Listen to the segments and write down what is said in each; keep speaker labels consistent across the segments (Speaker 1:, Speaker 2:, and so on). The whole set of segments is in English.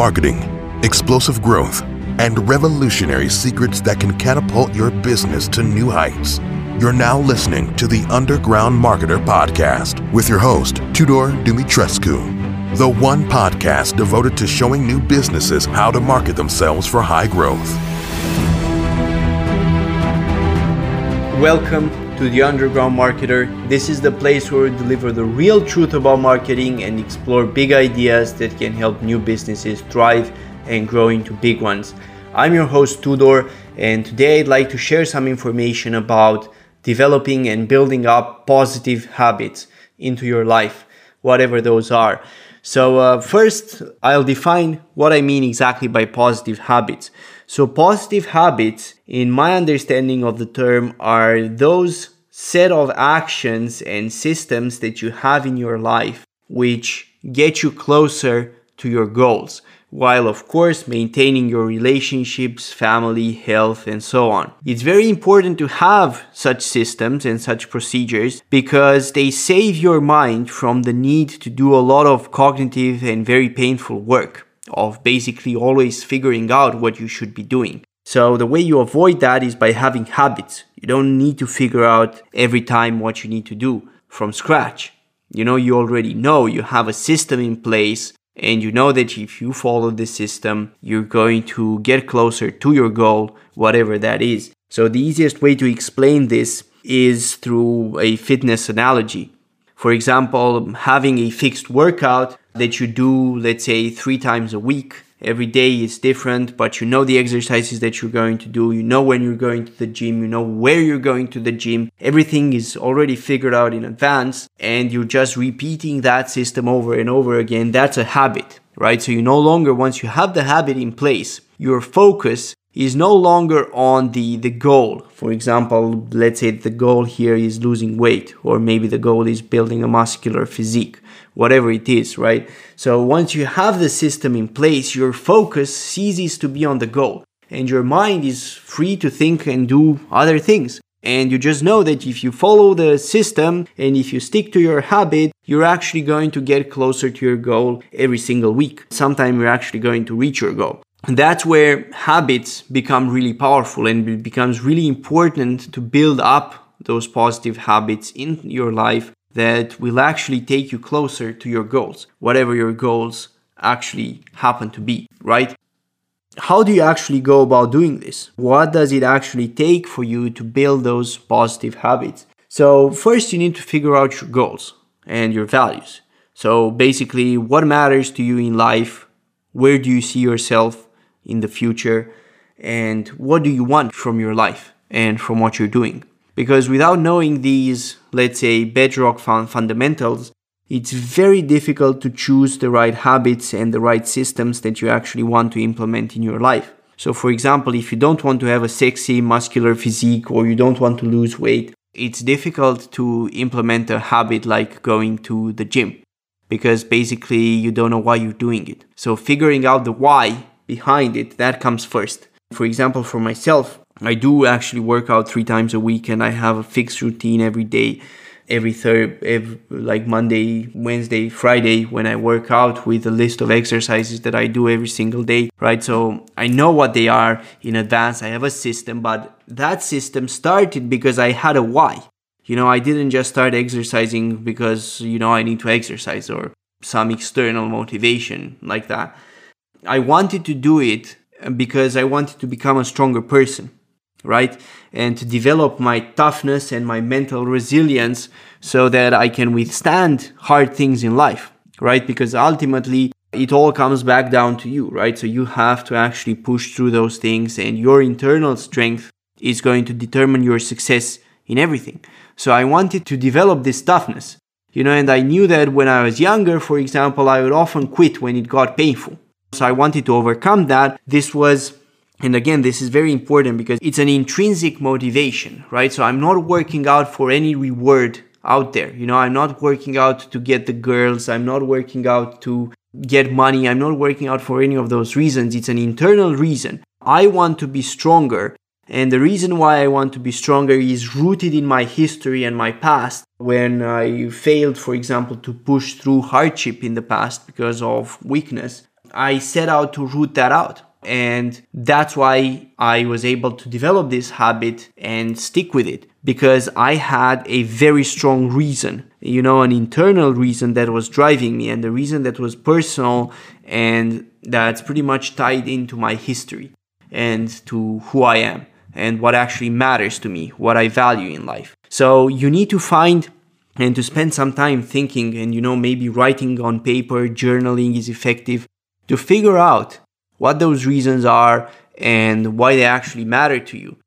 Speaker 1: marketing, explosive growth, and revolutionary secrets that can catapult your business to new heights. You're now listening to the Underground Marketer Podcast with your host, Tudor Dumitrescu, the one podcast devoted to showing new businesses how to market themselves for high growth.
Speaker 2: Welcome to the Underground Marketer. This is the place where we deliver the real truth about marketing and explore big ideas that can help new businesses thrive and grow into big ones. I'm your host, Tudor, and today I'd like to share some information about developing and building up positive habits into your life, whatever those are. So, uh, first, I'll define what I mean exactly by positive habits. So, positive habits, in my understanding of the term, are those set of actions and systems that you have in your life which get you closer to your goals while of course maintaining your relationships, family, health, and so on. It's very important to have such systems and such procedures because they save your mind from the need to do a lot of cognitive and very painful work of basically always figuring out what you should be doing. So the way you avoid that is by having habits. You don't need to figure out every time what you need to do from scratch. You know, you already know you have a system in place and you know that if you follow the system, you're going to get closer to your goal, whatever that is. So, the easiest way to explain this is through a fitness analogy. For example, having a fixed workout that you do, let's say, three times a week Every day is different, but you know the exercises that you're going to do. You know when you're going to the gym. You know where you're going to the gym. Everything is already figured out in advance and you're just repeating that system over and over again. That's a habit, right? So you no longer, once you have the habit in place, your focus is no longer on the, the goal. For example, let's say the goal here is losing weight, or maybe the goal is building a muscular physique, whatever it is, right? So once you have the system in place, your focus ceases to be on the goal, and your mind is free to think and do other things. And you just know that if you follow the system and if you stick to your habit, you're actually going to get closer to your goal every single week. Sometimes you're actually going to reach your goal. And that's where habits become really powerful and it becomes really important to build up those positive habits in your life that will actually take you closer to your goals, whatever your goals actually happen to be, right? How do you actually go about doing this? What does it actually take for you to build those positive habits? So, first, you need to figure out your goals and your values. So, basically, what matters to you in life? Where do you see yourself? in the future and what do you want from your life and from what you're doing because without knowing these let's say bedrock fundamentals it's very difficult to choose the right habits and the right systems that you actually want to implement in your life so for example if you don't want to have a sexy muscular physique or you don't want to lose weight it's difficult to implement a habit like going to the gym because basically you don't know why you're doing it so figuring out the why behind it, that comes first. For example, for myself, I do actually work out three times a week and I have a fixed routine every day. Every third, every, like Monday, Wednesday, Friday, when I work out with a list of exercises that I do every single day, right? So I know what they are in advance. I have a system, but that system started because I had a why. You know, I didn't just start exercising because, you know, I need to exercise or some external motivation like that. I wanted to do it because I wanted to become a stronger person, right? And to develop my toughness and my mental resilience so that I can withstand hard things in life, right? Because ultimately, it all comes back down to you, right? So you have to actually push through those things, and your internal strength is going to determine your success in everything. So I wanted to develop this toughness, you know, and I knew that when I was younger, for example, I would often quit when it got painful so I wanted to overcome that. This was and again, this is very important because it's an intrinsic motivation, right? So I'm not working out for any reward out there. You know, I'm not working out to get the girls. I'm not working out to get money. I'm not working out for any of those reasons. It's an internal reason. I want to be stronger. And the reason why I want to be stronger is rooted in my history and my past. When I failed, for example, to push through hardship in the past because of weakness, I set out to root that out. And that's why I was able to develop this habit and stick with it because I had a very strong reason, you know, an internal reason that was driving me and the reason that was personal and that's pretty much tied into my history and to who I am and what actually matters to me, what I value in life. So you need to find and to spend some time thinking and you know maybe writing on paper, journaling is effective to figure out what those reasons are and why they actually matter to you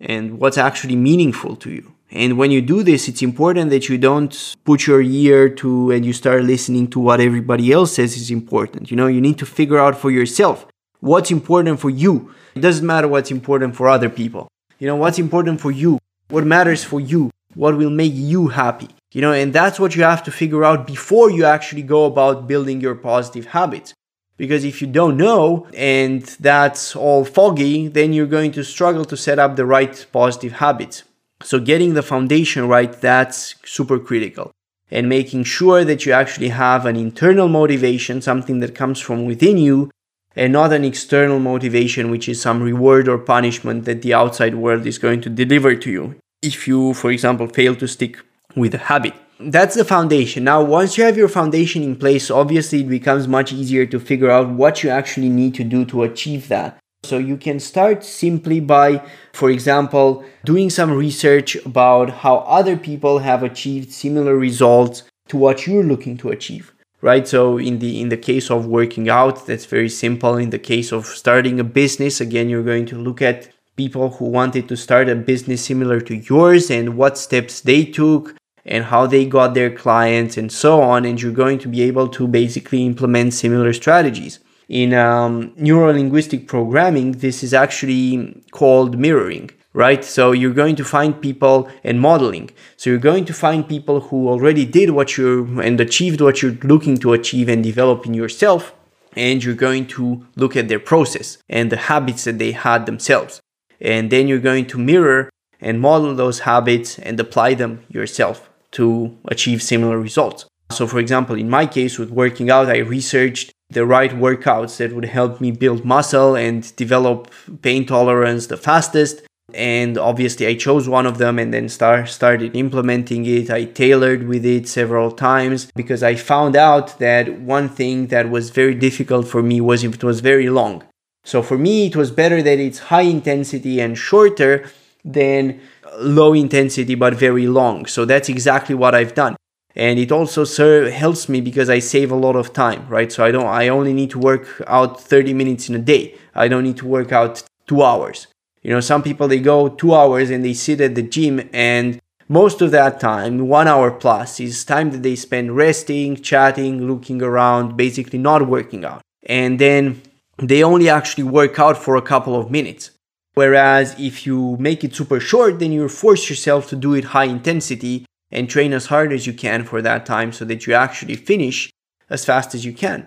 Speaker 2: and what's actually meaningful to you. And when you do this, it's important that you don't put your ear to and you start listening to what everybody else says is important. You know, you need to figure out for yourself what's important for you. It doesn't matter what's important for other people. You know, what's important for you, what matters for you, what will make you happy. You know, and that's what you have to figure out before you actually go about building your positive habits. Because if you don't know and that's all foggy, then you're going to struggle to set up the right positive habits. So getting the foundation right, that's super critical. And making sure that you actually have an internal motivation, something that comes from within you, and not an external motivation, which is some reward or punishment that the outside world is going to deliver to you. If you, for example, fail to stick with a habit. That's the foundation. Now, once you have your foundation in place, obviously it becomes much easier to figure out what you actually need to do to achieve that. So you can start simply by, for example, doing some research about how other people have achieved similar results to what you're looking to achieve. Right? So in the in the case of working out, that's very simple. In the case of starting a business, again, you're going to look at people who wanted to start a business similar to yours and what steps they took and how they got their clients and so on and you're going to be able to basically implement similar strategies in um, neuro linguistic programming, this is actually called mirroring, right? So you're going to find people and modeling. So you're going to find people who already did what you're and achieved what you're looking to achieve and develop in yourself. And you're going to look at their process and the habits that they had themselves. And then you're going to mirror and model those habits and apply them yourself to achieve similar results. So, for example, in my case with working out, I researched the right workouts that would help me build muscle and develop pain tolerance the fastest. And obviously, I chose one of them and then start, started implementing it. I tailored with it several times because I found out that one thing that was very difficult for me was if it was very long. So, for me, it was better that it's high intensity and shorter than low intensity but very long. So, that's exactly what I've done and it also serve, helps me because I save a lot of time, right? So I don't I only need to work out 30 minutes in a day. I don't need to work out 2 hours. You know, some people they go 2 hours and they sit at the gym and most of that time, 1 hour plus is time that they spend resting, chatting, looking around, basically not working out. And then they only actually work out for a couple of minutes. Whereas if you make it super short, then you force yourself to do it high intensity and train as hard as you can for that time so that you actually finish as fast as you can.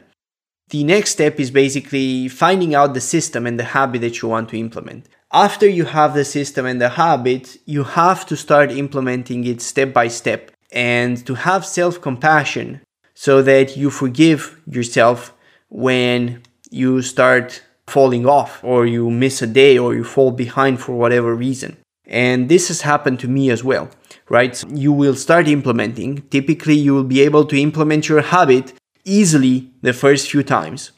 Speaker 2: The next step is basically finding out the system and the habit that you want to implement. After you have the system and the habit, you have to start implementing it step by step and to have self compassion so that you forgive yourself when you start falling off or you miss a day or you fall behind for whatever reason. And this has happened to me as well, right? You will start implementing. Typically, you will be able to implement your habit easily the first few times.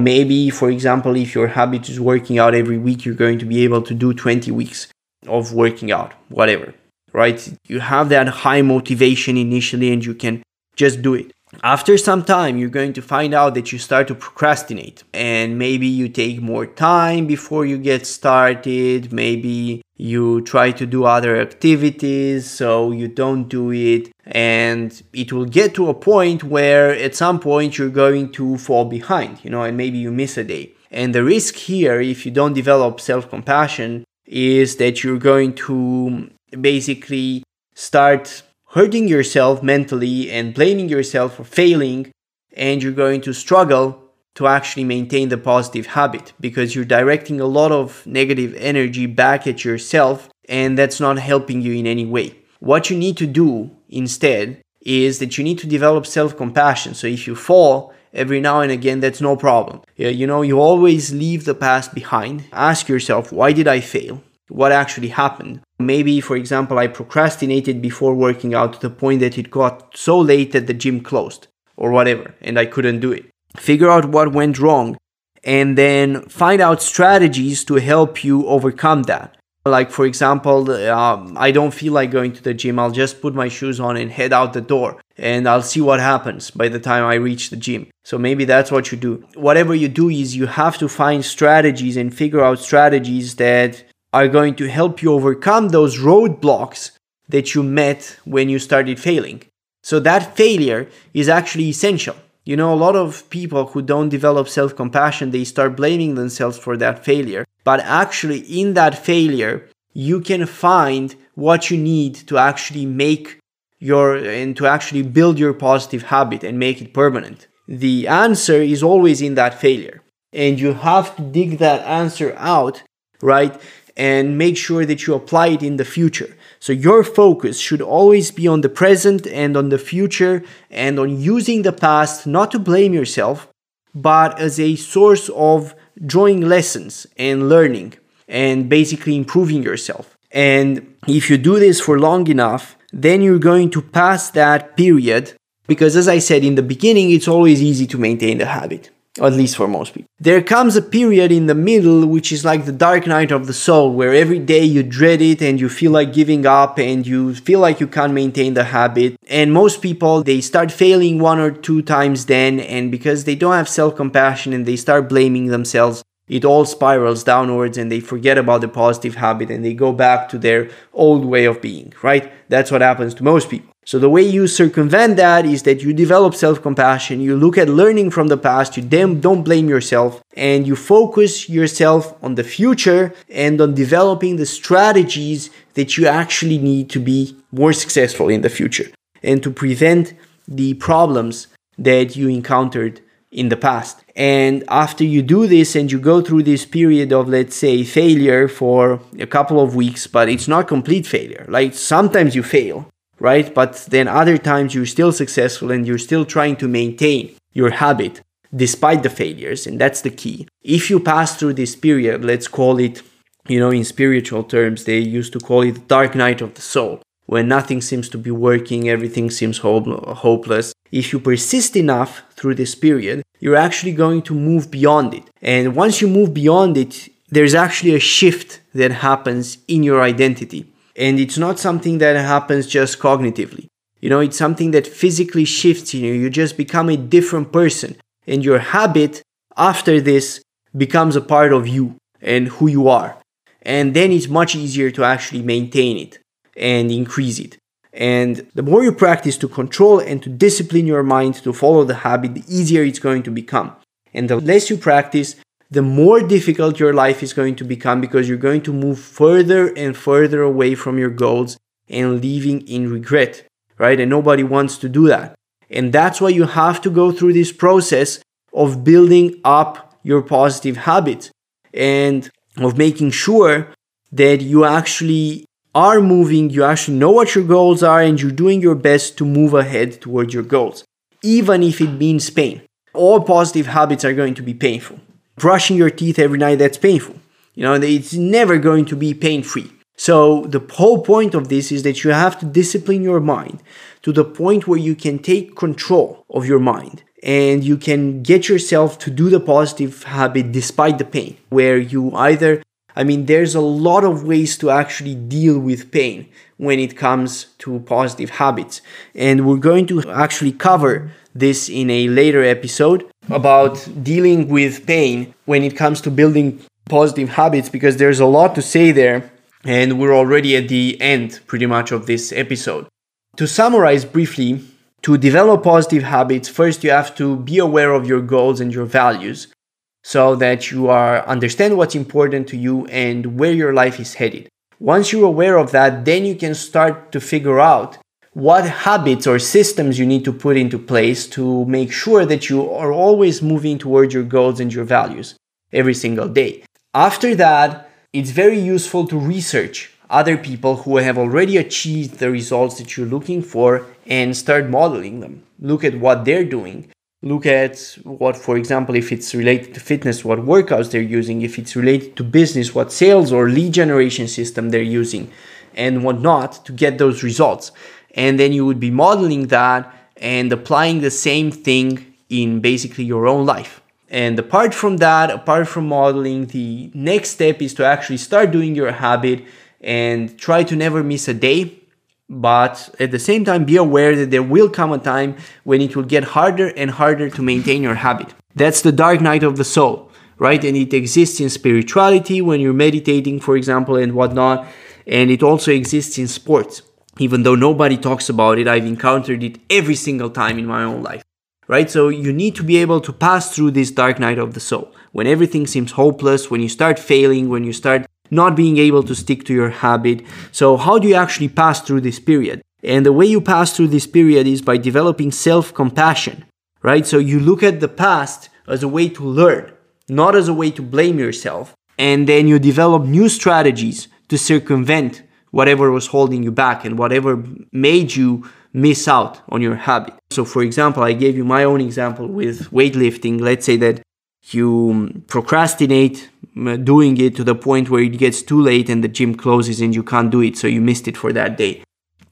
Speaker 2: Maybe, for example, if your habit is working out every week, you're going to be able to do 20 weeks of working out, whatever, right? You have that high motivation initially and you can just do it. After some time, you're going to find out that you start to procrastinate. And maybe you take more time before you get started. Maybe you try to do other activities so you don't do it. And it will get to a point where at some point you're going to fall behind you know and maybe you miss a day. And the risk here if you don't develop self-compassion is that you're going to basically start hurting yourself mentally and blaming yourself for failing and you're going to struggle to actually maintain the positive habit because you're directing a lot of negative energy back at yourself and that's not helping you in any way. What you need to do instead is that you need to develop self compassion. So if you fall every now and again, that's no problem. You know, you always leave the past behind. Ask yourself, why did I fail? What actually happened? Maybe, for example, I procrastinated before working out to the point that it got so late that the gym closed or whatever, and I couldn't do it. Figure out what went wrong and then find out strategies to help you overcome that. Like, for example, um, I don't feel like going to the gym. I'll just put my shoes on and head out the door, and I'll see what happens by the time I reach the gym. So maybe that's what you do. Whatever you do is you have to find strategies and figure out strategies that are going to help you overcome those roadblocks that you met when you started failing. So that failure is actually essential. You know, a lot of people who don't develop self compassion, they start blaming themselves for that failure. But actually, in that failure, you can find what you need to actually make your and to actually build your positive habit and make it permanent. The answer is always in that failure. And you have to dig that answer out, right? And make sure that you apply it in the future. So your focus should always be on the present and on the future and on using the past not to blame yourself, but as a source of drawing lessons and learning and basically improving yourself. And if you do this for long enough, then you're going to pass that period because, as I said in the beginning, it's always easy to maintain the habit at least for most people. There comes a period in the middle which is like the dark night of the soul, where every day you dread it and you feel like giving up and you feel like you can't maintain the habit. And most people, they start failing one or two times then, and because they don't have self compassion and they start blaming themselves, it all spirals downwards and they forget about the positive habit and they go back to their old way of being, right? That's what happens to most people. So the way you circumvent that is that you develop self-compassion, you look at learning from the past, you don't blame yourself, and you focus yourself on the future and on developing the strategies that you actually need to be more successful in the future and to prevent the problems that you encountered in the past. And after you do this and you go through this period of, let's say, failure for a couple of weeks, but it's not complete failure. Like sometimes you fail, right? But then other times you're still successful and you're still trying to maintain your habit despite the failures. And that's the key. If you pass through this period, let's call it, you know, in spiritual terms, they used to call it the dark night of the soul, when nothing seems to be working, everything seems hopeless. If you persist enough through this period, you're actually going to move beyond it. And once you move beyond it, there's actually a shift that happens in your identity. And it's not something that happens just cognitively. You know, it's something that physically shifts in you. You just become a different person. And your habit after this becomes a part of you and who you are. And then it's much easier to actually maintain it and increase it. And the more you practice to control and to discipline your mind to follow the habit, the easier it's going to become. And the less you practice, the more difficult your life is going to become because you're going to move further and further away from your goals and living in regret, right? And nobody wants to do that. And that's why you have to go through this process of building up your positive habits and of making sure that you actually are moving, you actually know what your goals are, and you're doing your best to move ahead towards your goals, even if it means pain. All positive habits are going to be painful brushing your teeth every night, that's painful. You know, it's never going to be pain free. So, the whole point of this is that you have to discipline your mind to the point where you can take control of your mind and you can get yourself to do the positive habit despite the pain, where you either I mean, there's a lot of ways to actually deal with pain when it comes to positive habits. And we're going to actually cover this in a later episode about dealing with pain when it comes to building positive habits because there's a lot to say there and we're already at the end pretty much of this episode. To summarize briefly, to develop positive habits, first you have to be aware of your goals and your values so that you are understand what's important to you and where your life is headed. Once you're aware of that, then you can start to figure out what habits or systems you need to put into place to make sure that you are always moving towards your goals and your values every single day. After that, it's very useful to research other people who have already achieved the results that you're looking for and start modeling them. Look at what they're doing look at what, for example, if it's related to fitness, what workouts they're using, if it's related to business, what sales or lead generation system they're using, and whatnot to get those results. And then you would be modeling that and applying the same thing in basically your own life. And apart from that, apart from modeling, the next step is to actually start doing your habit and try to never miss a day. But at the same time, be aware that there will come a time when it will get harder and harder to maintain your habit. That's the dark night of the soul, right? And it exists in spirituality when you're meditating, for example, and whatnot. And it also exists in sports. Even though nobody talks about it, I've encountered it every single time in my own life right? So you need to be able to pass through this dark night of the soul when everything seems hopeless, when you start failing, when you start not being able to stick to your habit. So, how do you actually pass through this period? And the way you pass through this period is by developing self compassion, right? So, you look at the past as a way to learn, not as a way to blame yourself. And then you develop new strategies to circumvent whatever was holding you back and whatever made you miss out on your habit. So, for example, I gave you my own example with weightlifting. Let's say that you procrastinate doing it to the point where it gets too late and the gym closes and you can't do it, so you missed it for that day.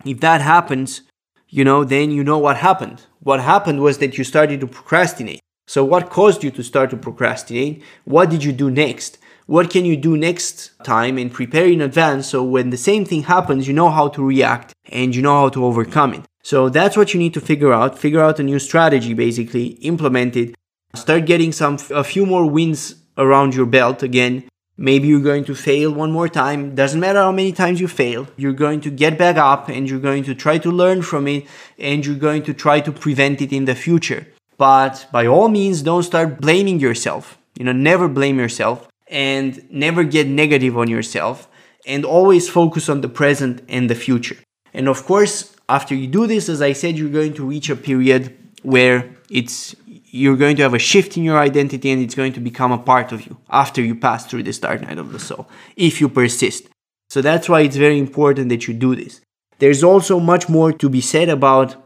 Speaker 2: If that happens, you know, then you know what happened. What happened was that you started to procrastinate. So, what caused you to start to procrastinate? What did you do next? What can you do next time and prepare in advance so when the same thing happens, you know how to react and you know how to overcome it. So that's what you need to figure out. Figure out a new strategy, basically, implement it. Start getting some a few more wins around your belt again. Maybe you're going to fail one more time. Doesn't matter how many times you fail. You're going to get back up and you're going to try to learn from it and you're going to try to prevent it in the future. But by all means, don't start blaming yourself. You know, never blame yourself and never get negative on yourself and always focus on the present and the future. And of course, after you do this, as I said, you're going to reach a period where it's you're going to have a shift in your identity and it's going to become a part of you after you pass through this dark night of the soul, if you persist. So that's why it's very important that you do this. There's also much more to be said about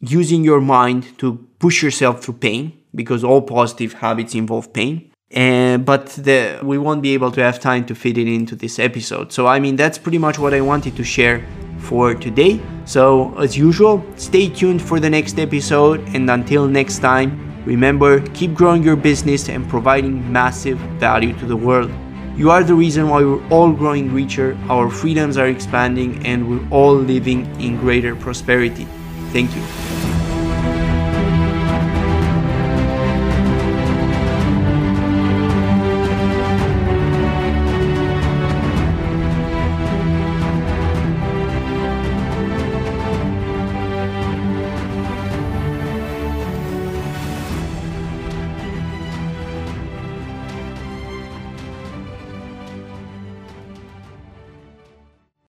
Speaker 2: using your mind to push yourself through pain, because all positive habits involve pain. And but the, we won't be able to have time to fit it into this episode. So I mean that's pretty much what I wanted to share for today. So as usual, stay tuned for the next episode and until next time, remember keep growing your business and providing massive value to the world. You are the reason why we're all growing richer, our freedoms are expanding, and we're all living in greater prosperity. Thank you.